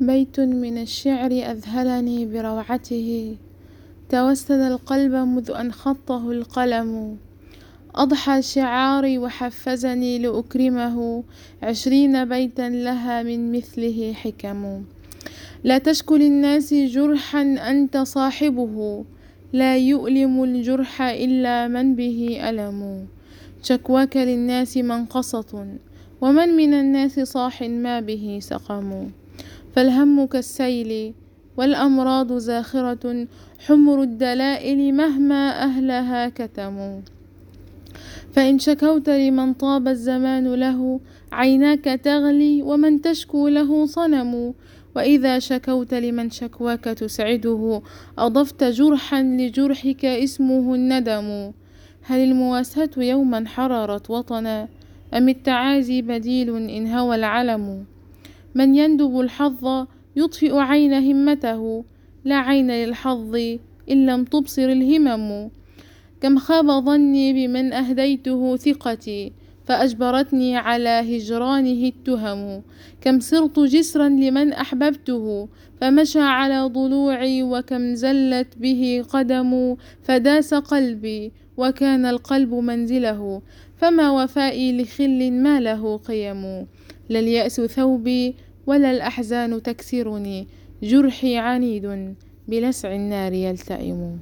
بيت من الشعر أذهلني بروعته. توسد القلب مذ أن خطه القلم. أضحى شعاري وحفزني لأكرمه. عشرين بيتا لها من مثله حكم. لا تشك للناس جرحا أنت صاحبه. لا يؤلم الجرح إلا من به ألم. شكواك للناس منقصة. ومن من الناس صاح ما به سقم. فالهم كالسيل والأمراض زاخرة حمر الدلائل مهما أهلها كتموا. فإن شكوت لمن طاب الزمان له عيناك تغلي ومن تشكو له صنم. وإذا شكوت لمن شكواك تسعده أضفت جرحا لجرحك اسمه الندم. هل المواساة يوما حررت وطنا؟ أم التعازي بديل إن هوى العلم؟ من يندب الحظ يطفئ عين همته لا عين للحظ إن لم تبصر الهمم. كم خاب ظني بمن أهديته ثقتي فأجبرتني على هجرانه التهم. كم صرت جسرا لمن أحببته فمشى على ضلوعي وكم زلت به قدم فداس قلبي وكان القلب منزله. فما وفائي لخل ما له قيم. لا اليأس ثوبي ولا الأحزان تكسرني جرحي عنيد بلسع النار يلتئم.